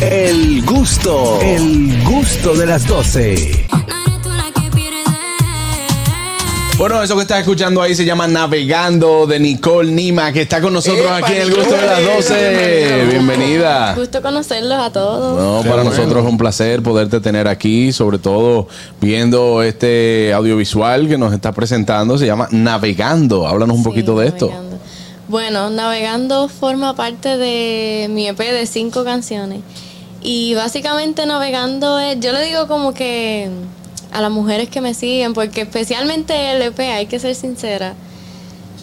El gusto, el gusto de las 12. Bueno, eso que estás escuchando ahí se llama Navegando de Nicole Nima, que está con nosotros Epa, aquí en el gusto de las 12. Bienvenida. Gusto conocerlos a todos. No, para nosotros es un placer poderte tener aquí, sobre todo viendo este audiovisual que nos está presentando, se llama Navegando. Háblanos un Sí, poquito de esto. Bueno, Navegando forma parte de mi EP de cinco canciones. Y básicamente Navegando es, yo le digo como que a las mujeres que me siguen, porque especialmente el EP, hay que ser sincera,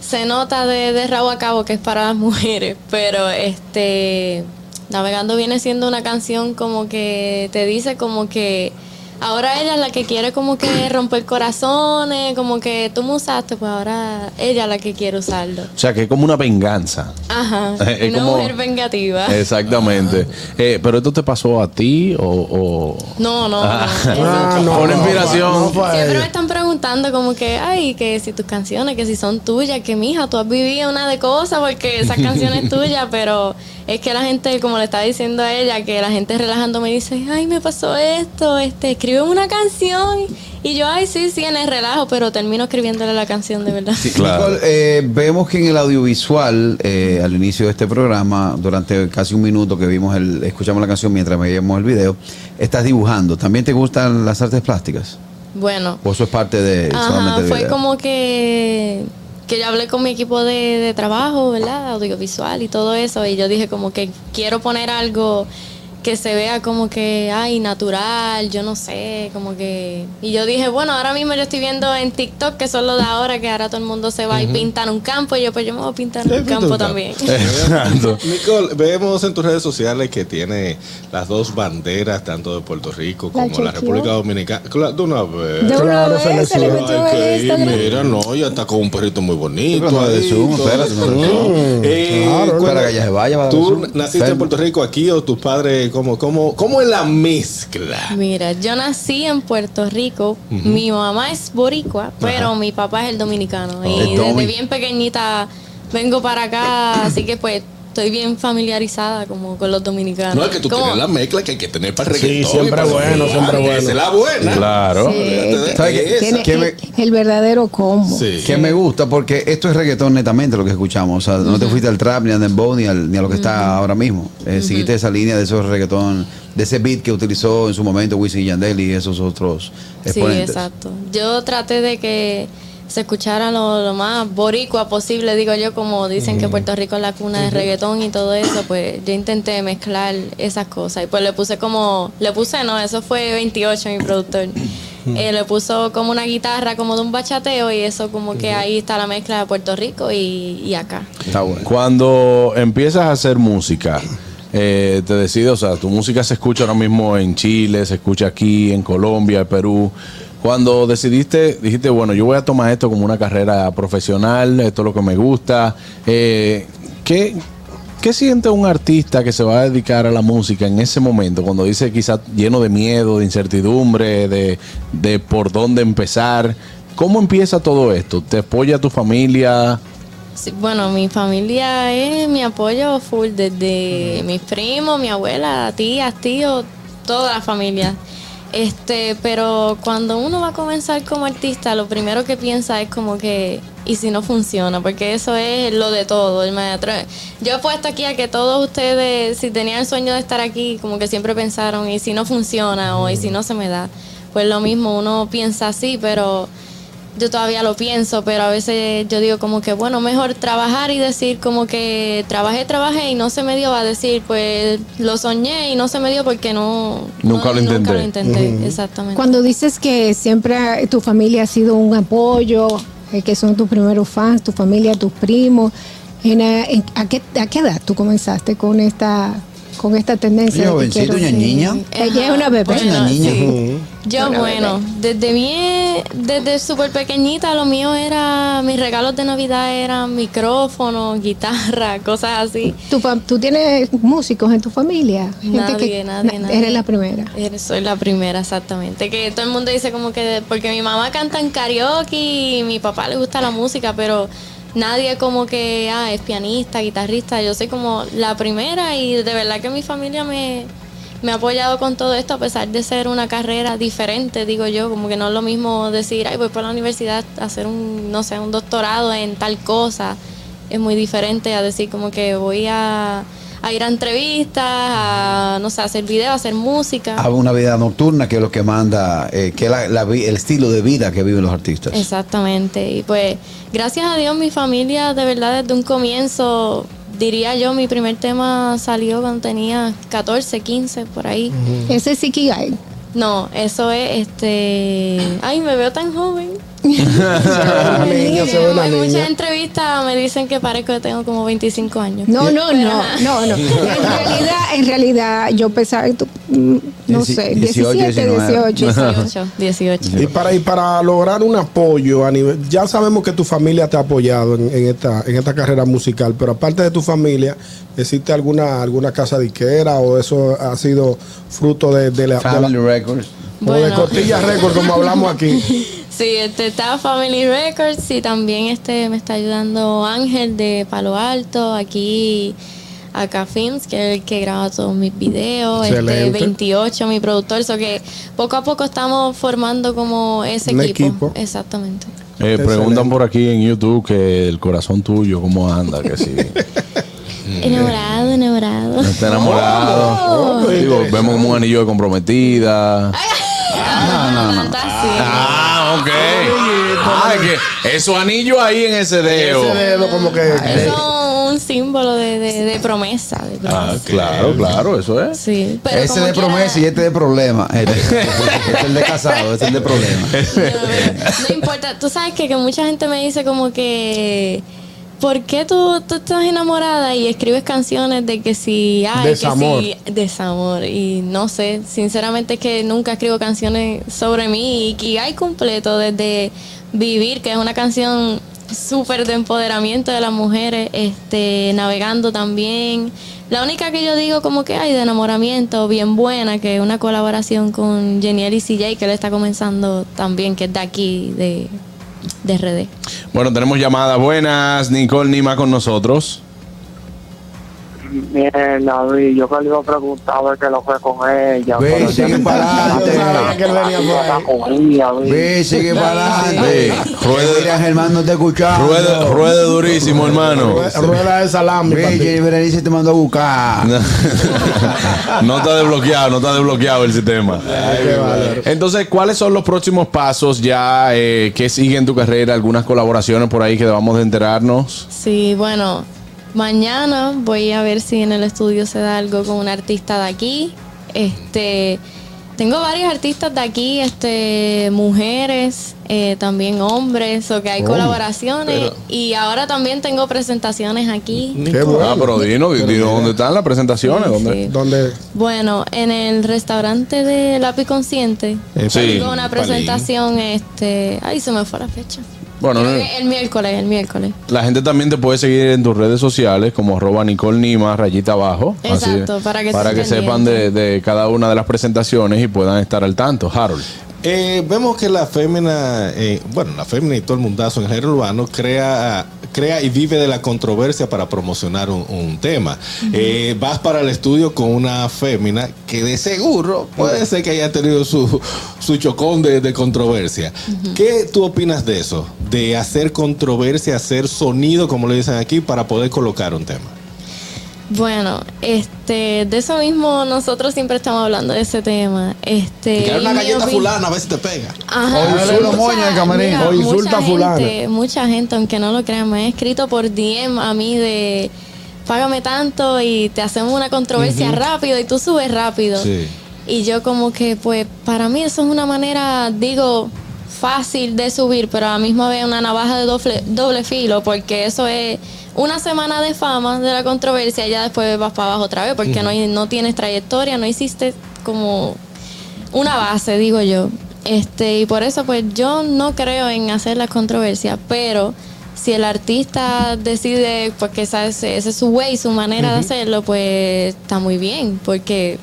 se nota de, de rabo a cabo que es para las mujeres, pero este Navegando viene siendo una canción como que te dice como que ahora ella es la que quiere como que romper corazones, como que tú me usaste, pues ahora ella es la que quiere usarlo. O sea, que es como una venganza. Ajá, Es una como- mujer vengativa. Exactamente. Eh, ¿Pero esto te pasó a ti o...? o- No, no, Ah. no. eso- Ah, no, inspiración. no Siempre me están preguntando como que, ay, que si tus canciones, que si son tuyas, que mija, tú has vivido una de cosas porque esa canción es tuya, pero es que la gente, como le estaba diciendo a ella, que la gente relajando me dice, ay, me pasó esto, este, escribe una canción. Y yo, ay, sí, sí, en el relajo, pero termino escribiéndole la canción de verdad. Sí, Claro. Nicole, eh, vemos que en el audiovisual, eh, al inicio de este programa, durante casi un minuto que vimos el, escuchamos la canción mientras veíamos el video, estás dibujando. ¿También te gustan las artes plásticas? Bueno, ¿O eso es parte de Ajá, fue video? como que, que yo hablé con mi equipo de, de trabajo, ¿verdad? Audiovisual y todo eso. Y yo dije como que quiero poner algo que se vea como que, ay, natural, yo no sé, como que... Y yo dije, bueno, ahora mismo yo estoy viendo en TikTok que son lo de ahora, que ahora todo el mundo se va y pintan un campo. Y yo, pues yo me voy a pintar un campo también. Exacto. Nicole, vemos en tus redes sociales que tiene las dos banderas, tanto de Puerto Rico como la. República Dominicana. Claro, de una vez. De una Claro, vez, se Ay, que. Mira, no, ya está con un perrito muy bonito. Sí, no no. Eh, Claro, cuando- espera que ella se vaya, ¿Tú naciste en Puerto Rico aquí o tus padres, cómo, cómo, cómo es la mezcla? Mira, yo nací en Puerto Rico. Mi mamá es boricua, pero mi papá es el dominicano. El y desde bien pequeñita vengo para acá, así que pues estoy bien familiarizada como con los dominicanos. No es que tú Como- tienes la mezcla que hay que tener para el Sí, reggaetón. siempre para bueno, el siempre bueno. Esa es la buena. Claro. Sí, ¿Sabes qué? esa. Tiene que el, me- el verdadero combo. Sí. Que me gusta porque esto es reggaetón netamente lo que escuchamos. O sea, no te fuiste al trap, ni al dembow, ni, al- ni a lo que está ahora mismo. Eh, Seguiste esa línea de esos reggaetón, de ese beat que utilizó en su momento Wisin y Yandel y esos otros Sí, exacto. Yo traté de que se escuchara lo, lo más boricua posible, digo yo, como dicen que Puerto Rico es la cuna de reggaetón y todo eso, pues yo intenté mezclar esas cosas y pues le puse como, le puse, no, eso fue 28 mi productor. Eh, le puso como una guitarra como de un bachateo y eso como que ahí está la mezcla de Puerto Rico y, y acá. Está bueno. Cuando empiezas a hacer música, eh, te decides, o sea, tu música se escucha ahora mismo en Chile, se escucha aquí, en Colombia, en Perú. Cuando decidiste, dijiste, bueno, yo voy a tomar esto como una carrera profesional, esto es lo que me gusta. Eh, ¿qué, ¿Qué siente un artista que se va a dedicar a la música en ese momento? Cuando dice quizás lleno de miedo, de incertidumbre, de, de por dónde empezar. ¿Cómo empieza todo esto? ¿Te apoya tu familia? Sí, bueno, mi familia es mi apoyo full, desde mis primos, mi abuela, tías, tíos, toda la familia. Este, pero cuando uno va a comenzar como artista, lo primero que piensa es como que, ¿y si no funciona? Porque eso es lo de todo, el maestro. Yo he puesto aquí a que todos ustedes, si tenían el sueño de estar aquí, como que siempre pensaron, ¿y si no funciona? O ¿y si no se me da? Pues lo mismo, uno piensa así, pero yo todavía lo pienso, pero a veces yo digo como que, bueno, mejor trabajar y decir como que trabajé, trabajé y no se me dio, a decir, pues lo soñé y no se me dio porque no... Nunca no- lo intenté. Nunca lo intenté, exactamente. Cuando dices que siempre tu familia ha sido un apoyo, eh, que son tus primeros fans, tu familia, tus primos, en, eh, en- ¿a, qué, ¿a qué edad tú comenzaste con esta con esta tendencia? Jovencito, quiero una niña. Ella es una bebé. Es una niña. sí. Yo, Una bueno, desde bien, desde súper pequeñita, lo mío era, mis regalos de Navidad eran micrófonos, guitarra, cosas así. ¿Tú, ¿Tú tienes músicos en tu familia? Gente Nadie, que- nadie, na- nadie. Eres la primera. Eres- Soy la primera, exactamente. Que todo el mundo dice como que, porque mi mamá canta en karaoke y mi papá le gusta la música, pero nadie como que, ah, es pianista, guitarrista. Yo soy como la primera y de verdad que mi familia me, me ha apoyado con todo esto a pesar de ser una carrera diferente, digo yo, como que no es lo mismo decir, ay, voy por la universidad a hacer un, no sé, un doctorado en tal cosa. Es muy diferente a decir como que voy a, a ir a entrevistas, a, no sé, a hacer videos, a hacer música. A una vida nocturna que es lo que manda, eh, que es la- la el estilo de vida que viven los artistas. Exactamente. Y pues, gracias a Dios, mi familia, de verdad, desde un comienzo, diría yo, mi primer tema salió cuando tenía 14, 15, por ahí. Ese es Ikigai. No, eso es este. Ay, me veo tan joven. Una niña, se ve una en muchas entrevistas me dicen que parezco que tengo como 25 años. No, no, no, no, no. En realidad, en realidad, yo pensaba que tú, mm, no Dieci- sé, 18, 17, 19. 18. 18, 18. Y para, y para lograr un apoyo a nivel, ya sabemos que tu familia te ha apoyado en, en esta, en esta carrera musical, pero aparte de tu familia, ¿existe alguna, alguna casa diquera o eso ha sido fruto de, de la, de la- Family Records. o de Bueno. Costilla Record, como hablamos aquí? Sí, este está Family Records y también este me está ayudando Ángel de Palo Alto, aquí acá Films, que es el que graba todos mis videos, este Excelente. 28, mi productor, so que poco a poco estamos formando como ese equipo. equipo. Exactamente. Eh, preguntan por aquí en YouTube que el corazón tuyo, ¿cómo anda? Que sí. Enamorado, enamorado. Está enamorado. Oh, Digo, vemos como un anillo de comprometida. no, no, no. Está así. Ah, ok. Ah, es que esos anillos ahí en ese dedo. Ese dedo como que... Eso es un símbolo de, de, de promesa. de Ah, claro, claro, eso es. Sí, pero Ese como de quiera- promesa y este de problema. Este, este es el de casado, este es el de problema. No, no importa. Tú sabes que, que mucha gente me dice como que. ¿Por qué tú, tú estás enamorada y escribes canciones de que si ay, Desamor. que si desamor? Y no sé, sinceramente es que nunca escribo canciones sobre mí y que hay completo desde Vivir, que es una canción súper de empoderamiento de las mujeres, este, navegando también. La única que yo digo como que hay de enamoramiento bien buena, que es una colaboración con Geniel y CJ, que él está comenzando también, que es de aquí, de, de RD. Bueno, tenemos llamadas buenas. Nicole Nima con nosotros. Bien, David, yo que le iba a preguntar a ver qué lo fue con ella. Ve, sigue para adelante. Ve, sigue para adelante. Mira, Germán no te escuchando. Ruede, ruede durísimo, hermano. Rue- Rueda de salami. Ve. Jenny Berenice te mandó a buscar. no está desbloqueado, no está desbloqueado el sistema. Entonces, ¿cuáles son los próximos pasos ya eh, que siguen tu carrera? Algunas colaboraciones por ahí que debamos de enterarnos. Sí, bueno, mañana voy a ver si en el estudio se da algo con un artista de aquí. Este, tengo varios artistas de aquí, este, mujeres, eh, también hombres, o que hay colaboraciones y ahora también tengo presentaciones aquí. Qué bueno. Ah, pero dinos, dinos dónde están las presentaciones. Sí, ¿Dónde? sí. Bueno, en el restaurante de Lápiz Consciente Sí, tengo una presentación, este, ay, se me fue la fecha. Bueno, que el miércoles, el miércoles. la gente también te puede seguir en tus redes sociales como arroba Nicole Nima, rayita abajo. Así- Exacto, para que para estén que sepan de cada una de las presentaciones y puedan estar al tanto. Harold. Eh, vemos que la fémina, eh, bueno, la fémina y todo el mundazo en el género urbano crea, crea y vive de la controversia para promocionar un, un tema. Eh, vas para el estudio con una fémina que de seguro puede ser que haya tenido su, su chocón de, de controversia. ¿Qué tú opinas de eso? De hacer controversia, hacer sonido, como le dicen aquí, para poder colocar un tema. Bueno, este, de eso mismo nosotros siempre estamos hablando de ese tema. Este, Que una galleta fulana, a ver si te pega. Ajá, O insulta camarín. mira, O insulta fulana. gente, mucha gente, aunque no lo crean, me ha escrito por DM a mí de págame tanto y te hacemos una controversia rápido y tú subes rápido. Sí. Y yo como que, pues, para mí eso es una manera, digo, fácil de subir, pero a la misma vez una navaja de doble, doble filo, porque eso es una semana de fama de la controversia y ya después vas para abajo otra vez, porque no, hay- no tienes trayectoria, no hiciste como una base, digo yo. Este, y por eso, pues, yo no creo en hacer las controversias, pero si el artista decide, pues, que esa es, ese es su way, su manera de hacerlo, pues, está muy bien, porque,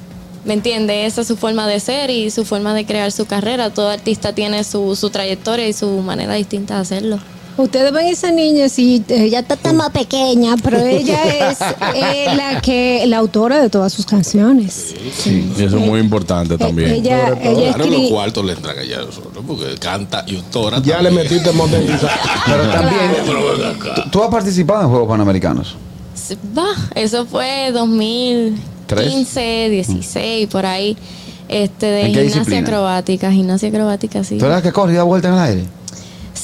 ¿me entiende? Esa es su forma de ser y su forma de crear su carrera. Todo artista tiene su, su trayectoria y su manera distinta de hacerlo. Ustedes ven esa niña, sí, ella está tan más pequeña, pero ella es eh, la que la autora de todas sus canciones. Y eso es muy importante también. Eh, Ella, Sobre todo, ella Claro, los escri- cuartos le entran allá solo, porque canta y autora. Ya le también. metiste modernización. Pero también, tú, tú has participado en Juegos Panamericanos. Sí, Va, eso fue 2015, 16, por ahí. Este, de ¿En qué gimnasia disciplina? acrobática, gimnasia acrobática, sí. ¿Tú eres la que corre y da vuelta en el aire?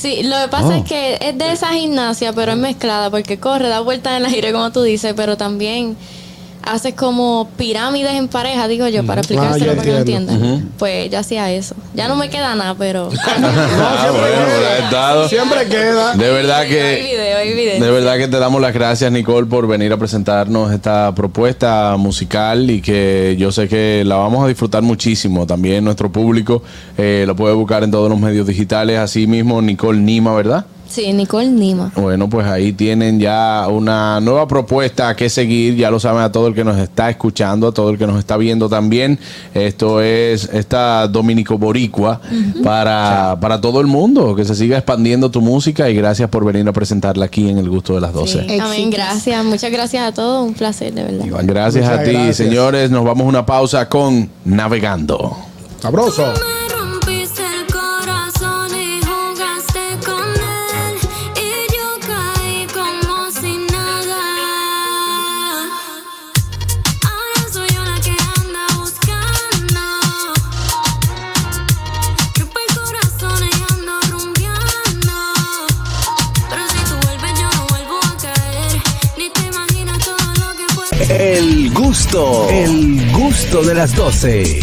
Sí, lo que pasa Oh. es que es de esa gimnasia, pero es mezclada, porque corre, da vueltas en el aire, como tú dices, pero también haces como pirámides en pareja, digo yo, para Ah, explicárselo para que lo entiendan. Pues yo hacía eso. Ya no me queda nada, pero... Ah, bueno, pero ha estado- Siempre queda. De verdad hay que video, hay video. de verdad que te damos las gracias Nicole por venir a presentarnos esta propuesta musical y que yo sé que la vamos a disfrutar muchísimo. También nuestro público eh, lo puede buscar en todos los medios digitales, así mismo Nicole Nima, ¿verdad? Sí, Nicole Nima. Bueno, pues ahí tienen ya una nueva propuesta que seguir. Ya lo saben a todo el que nos está escuchando, a todo el que nos está viendo también. Esto es esta Dominico Boricua para, para todo el mundo. Que se siga expandiendo tu música y gracias por venir a presentarla aquí en El Gusto de las 12. Sí, también Éxitos. gracias. Muchas gracias a todos. Un placer, de verdad. Gracias Muchas a ti, gracias. señores. Nos vamos a una pausa con Navegando. Sabroso. El gusto de las 12.